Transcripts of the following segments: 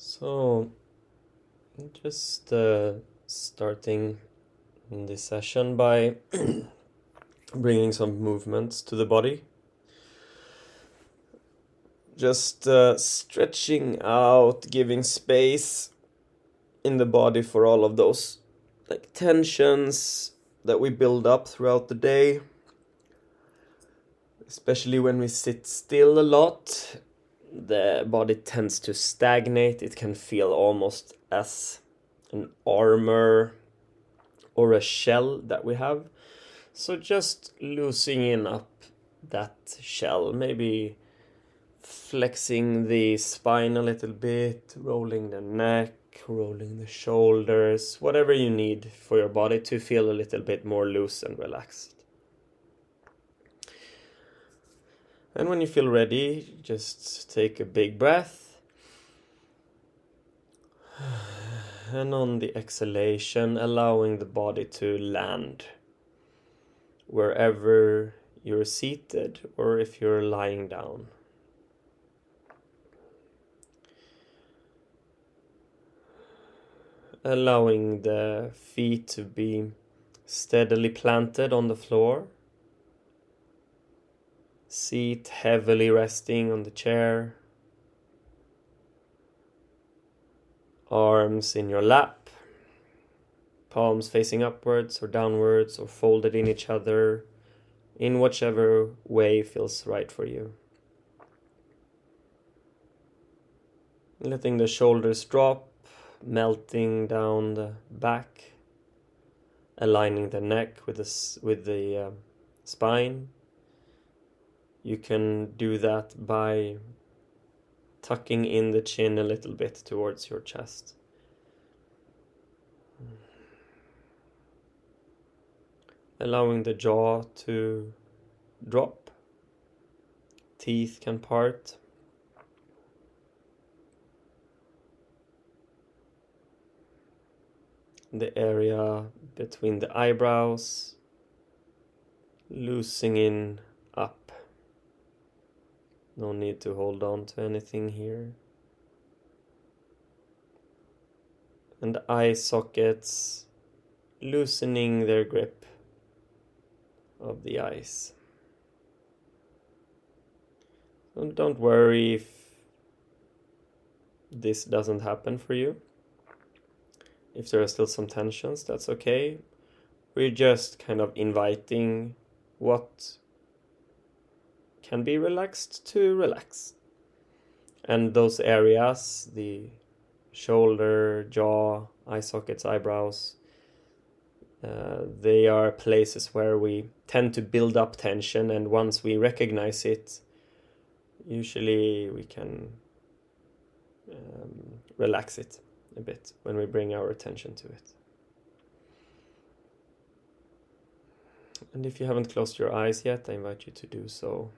So, just uh, starting this session by bringing some movements to the body. Just uh, stretching out, giving space in the body for all of those like tensions that we build up throughout the day. Especially when we sit still a lot, the body tends to stagnate. It can feel almost as an armor or a shell that we have. So just loosening up that shell, maybe flexing the spine a little bit, rolling the neck, rolling the shoulders, whatever you need for your body to feel a little bit more loose and relaxed. And when you feel ready, just take a big breath. And on the exhalation, allowing the body to land wherever you're seated or if you're lying down. Allowing the feet to be steadily planted on the floor. Seat heavily resting on the chair. Arms in your lap. Palms facing upwards or downwards or folded in each other in whichever way feels right for you. Letting the shoulders drop, melting down the back, aligning the neck with the, with the uh, spine. You can do that by tucking in the chin a little bit towards your chest. Allowing the jaw to drop, teeth can part. The area between the eyebrows, loosening up. No need to hold on to anything here. And eye sockets loosening their grip of the eyes. Don't worry if this doesn't happen for you. If there are still some tensions, that's okay. We're just kind of inviting what can be relaxed to relax. And those areas, the shoulder, jaw, eye sockets, eyebrows, uh, they are places where we tend to build up tension, and once we recognize it, usually we can um, relax it a bit when we bring our attention to it. And if you haven't closed your eyes yet, I invite you to do so.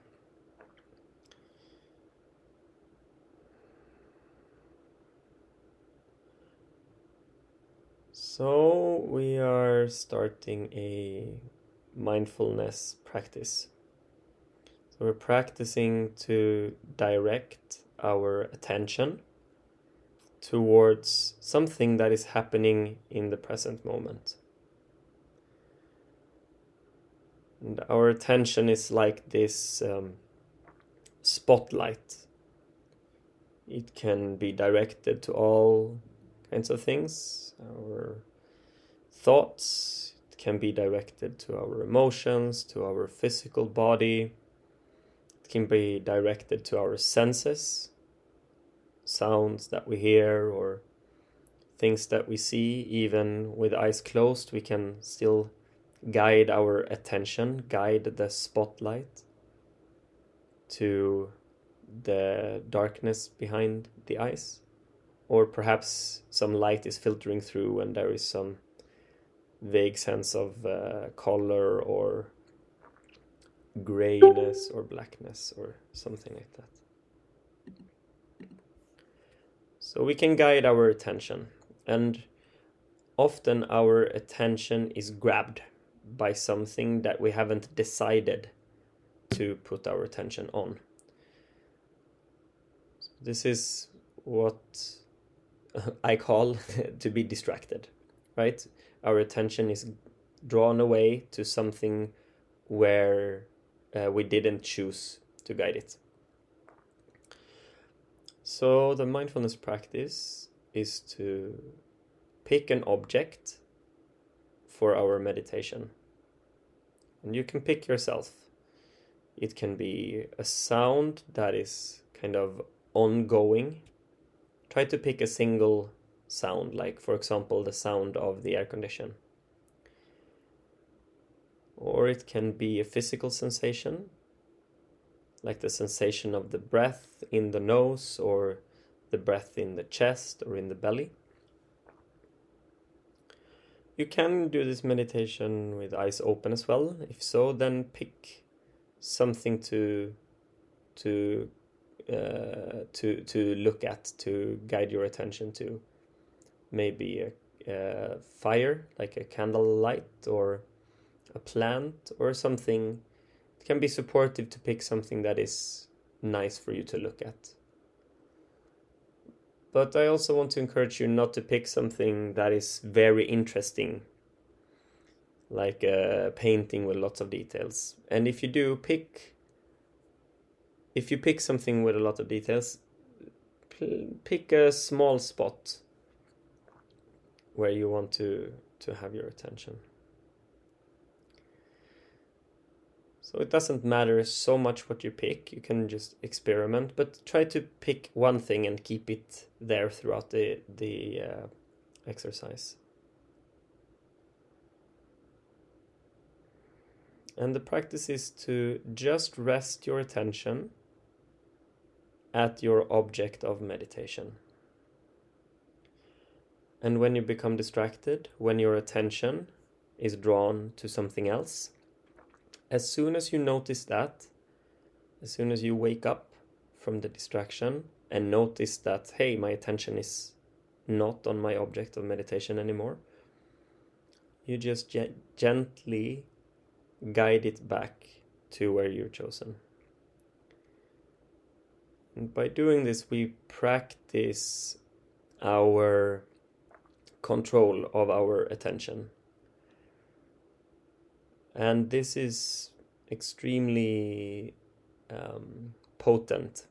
So, we are starting a mindfulness practice. So, we're practicing to direct our attention towards something that is happening in the present moment. And our attention is like this um, spotlight. It can be directed to all kinds of things. Our thoughts, can be directed to our emotions, to our physical body. It can be directed to our senses, sounds that we hear or things that we see, even with eyes closed, we can still guide our attention, guide the spotlight to the darkness behind the eyes. Or perhaps some light is filtering through and there is some vague sense of uh, color or grayness or blackness or something like that. So we can guide our attention, and often our attention is grabbed by something that we haven't decided to put our attention on. This is what I call to be distracted, right? Our attention is drawn away to something where uh, we didn't choose to guide it. So, the mindfulness practice is to pick an object for our meditation. And you can pick yourself. It can be a sound that is kind of ongoing. Try to pick a single sound, like, for example, the sound of the air condition. Or it can be a physical sensation, like the sensation of the breath in the nose or the breath in the chest or in the belly. You can do this meditation with eyes open as well. If so, then pick something to to uh, to to look at to guide your attention to. Maybe a, a fire, like a candle light, or a plant, or something. It can be supportive to pick something that is nice for you to look at. But I also want to encourage you not to pick something that is very interesting, like a painting with lots of details. And if you do pick, if you pick something with a lot of details, pick a small spot where you want to to have your attention. So it doesn't matter so much what you pick, you can just experiment, but try to pick one thing and keep it there throughout the, the uh, exercise. And the practice is to just rest your attention at your object of meditation. And when you become distracted, when your attention is drawn to something else, as soon as you notice that, as soon as you wake up from the distraction and notice that, hey, my attention is not on my object of meditation anymore, you just ge- gently guide it back to where you're chosen. And by doing this, we practice our control of our attention. And this is extremely um, potent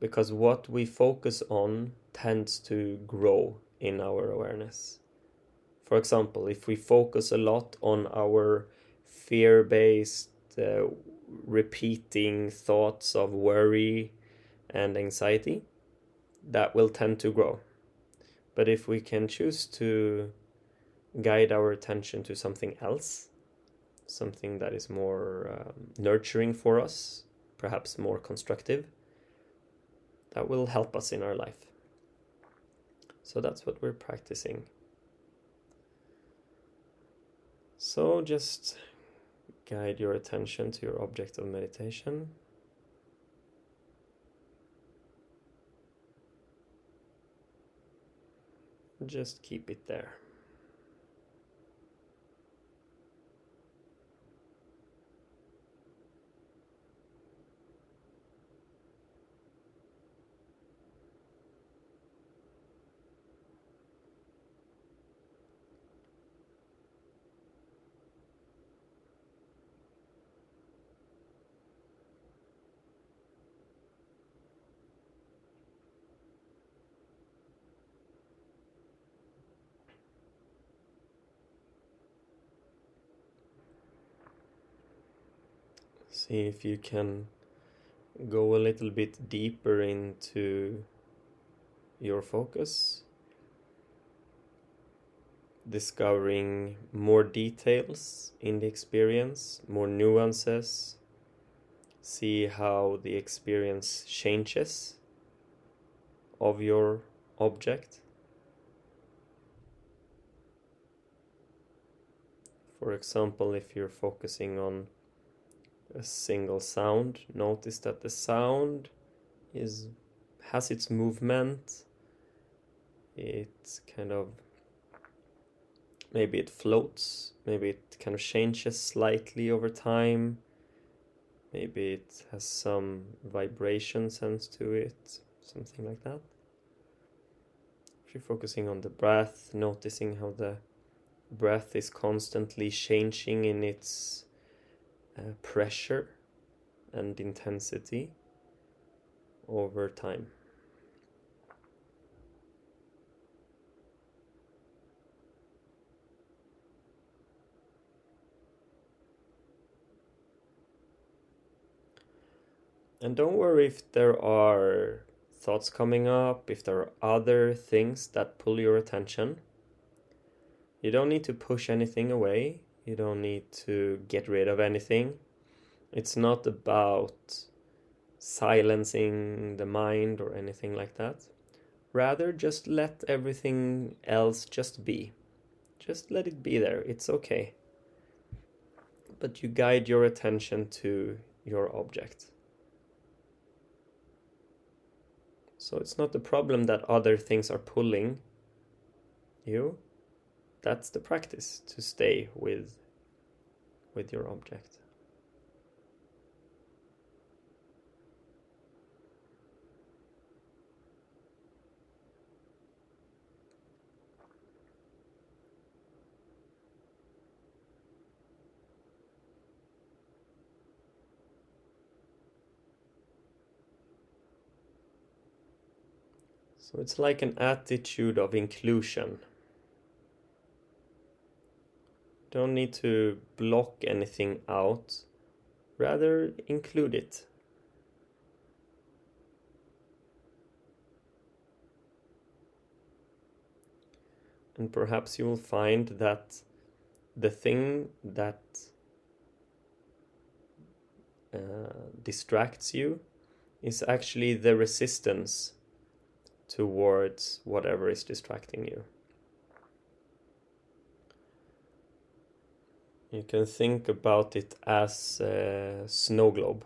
because what we focus on tends to grow in our awareness. For example, if we focus a lot on our fear based, uh, repeating thoughts of worry and anxiety, that will tend to grow. But if we can choose to guide our attention to something else, something that is more um, nurturing for us, perhaps more constructive, that will help us in our life. So that's what we're practicing. So just guide your attention to your object of meditation. Just keep it there. See if you can go a little bit deeper into your focus, discovering more details in the experience, more nuances, see how the experience changes of your object. For example, if you're focusing on a single sound. Notice that the sound is has its movement. It kind of maybe it floats, maybe it kind of changes slightly over time. Maybe it has some vibration sense to it, something like that. If you're focusing on the breath, noticing how the breath is constantly changing in its uh, pressure and intensity over time. And don't worry if there are thoughts coming up, if there are other things that pull your attention. You don't need to push anything away, you don't need to get rid of anything. It's not about silencing the mind or anything like that. Rather, just let everything else just be. Just let it be there, it's okay. But you guide your attention to your object. So it's not the problem that other things are pulling you. That's the practice to stay with with your object. So it's like an attitude of inclusion. Don't need to block anything out, rather, include it. And perhaps you will find that the thing that uh, distracts you is actually the resistance towards whatever is distracting you. You can think about it as a snow globe.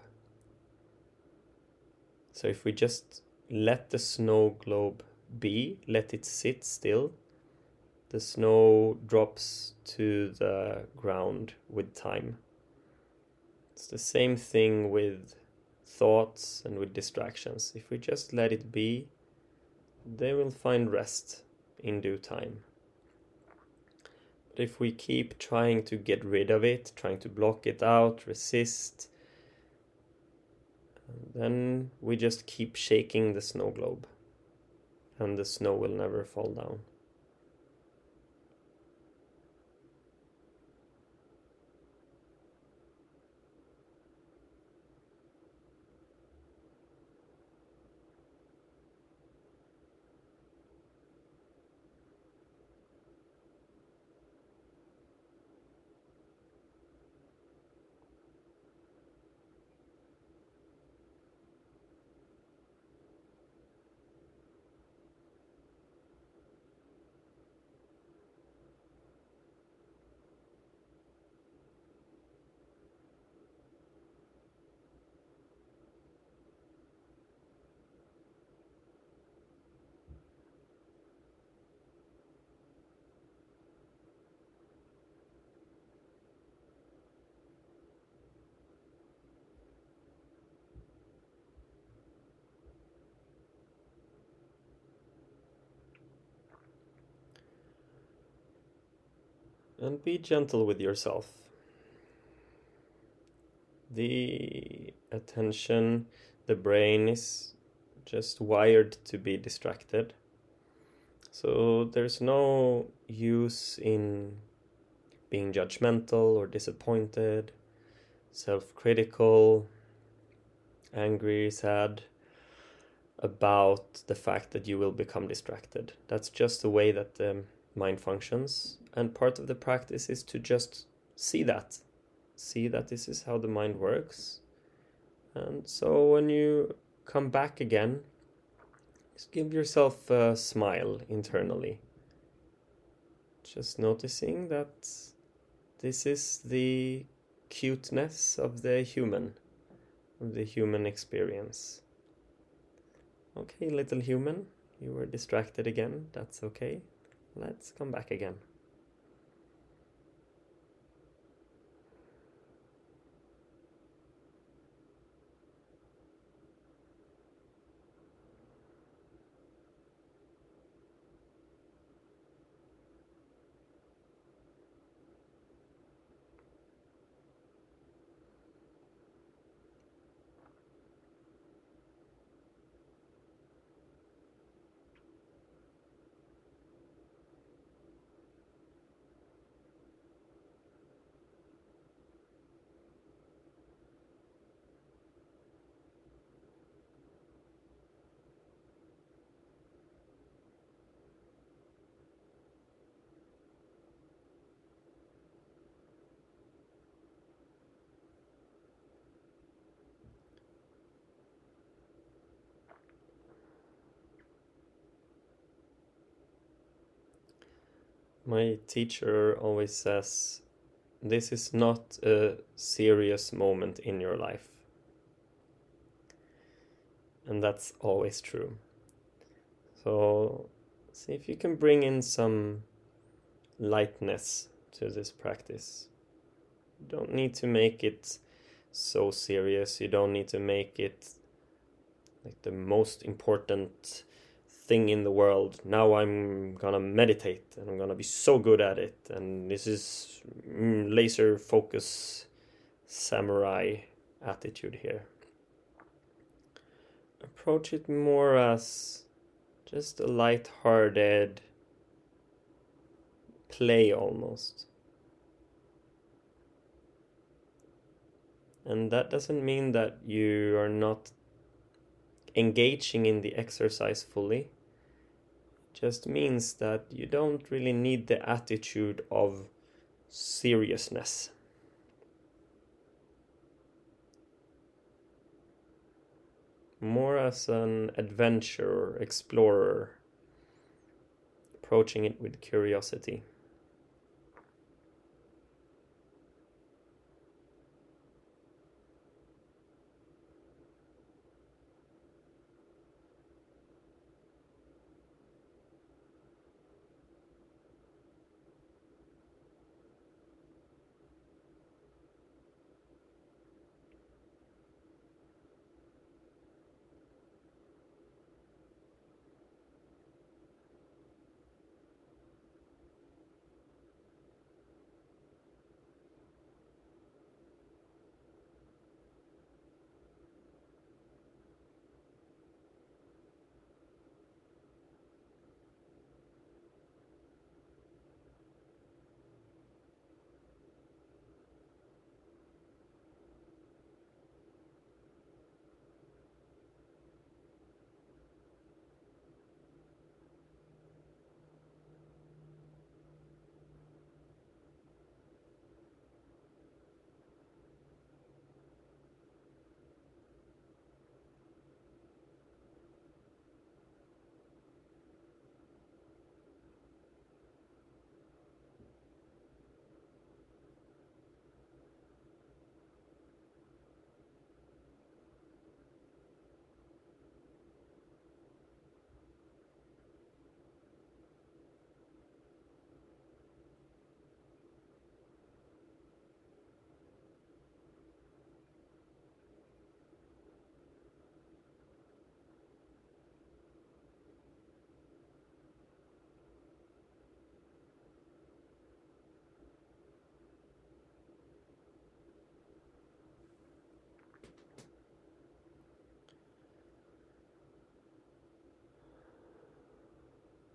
So if we just let the snow globe be, let it sit still, the snow drops to the ground with time. It's the same thing with thoughts and with distractions. If we just let it be, they will find rest in due time. But if we keep trying to get rid of it, trying to block it out, resist, then we just keep shaking the snow globe and the snow will never fall down. And be gentle with yourself. The attention, the brain is just wired to be distracted. So there's no use in being judgmental or disappointed, self critical, angry, sad about the fact that you will become distracted. That's just the way that the mind functions and part of the practice is to just see that. See that this is how the mind works. And so when you come back again just give yourself a smile internally. Just noticing that this is the cuteness of the human of the human experience. Okay little human you were distracted again. That's okay let's come back again My teacher always says, This is not a serious moment in your life. And that's always true. So, see if you can bring in some lightness to this practice. You don't need to make it so serious, you don't need to make it like the most important thing in the world. Now I'm gonna meditate and I'm gonna be so good at it. And this is mm, laser focus samurai attitude here. Approach it more as just a light-hearted play almost. And that doesn't mean that you are not engaging in the exercise fully just means that you don't really need the attitude of seriousness. More as an adventurer, explorer, approaching it with curiosity.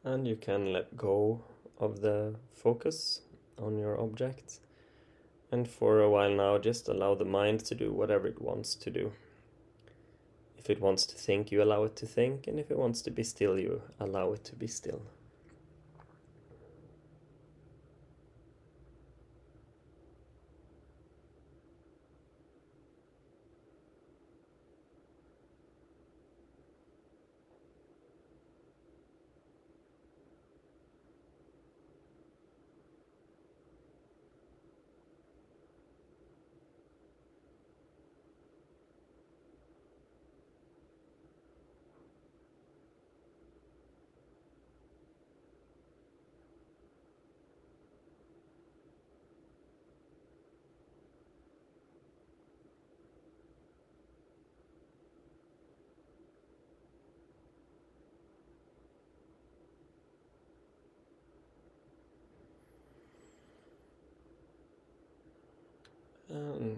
And you can let go of the focus on your object. And for a while now, just allow the mind to do whatever it wants to do. If it wants to think, you allow it to think, and if it wants to be still, you allow it to be still.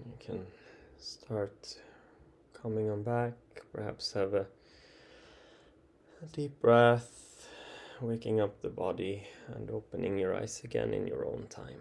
You can start coming on back, perhaps have a deep breath, waking up the body and opening your eyes again in your own time.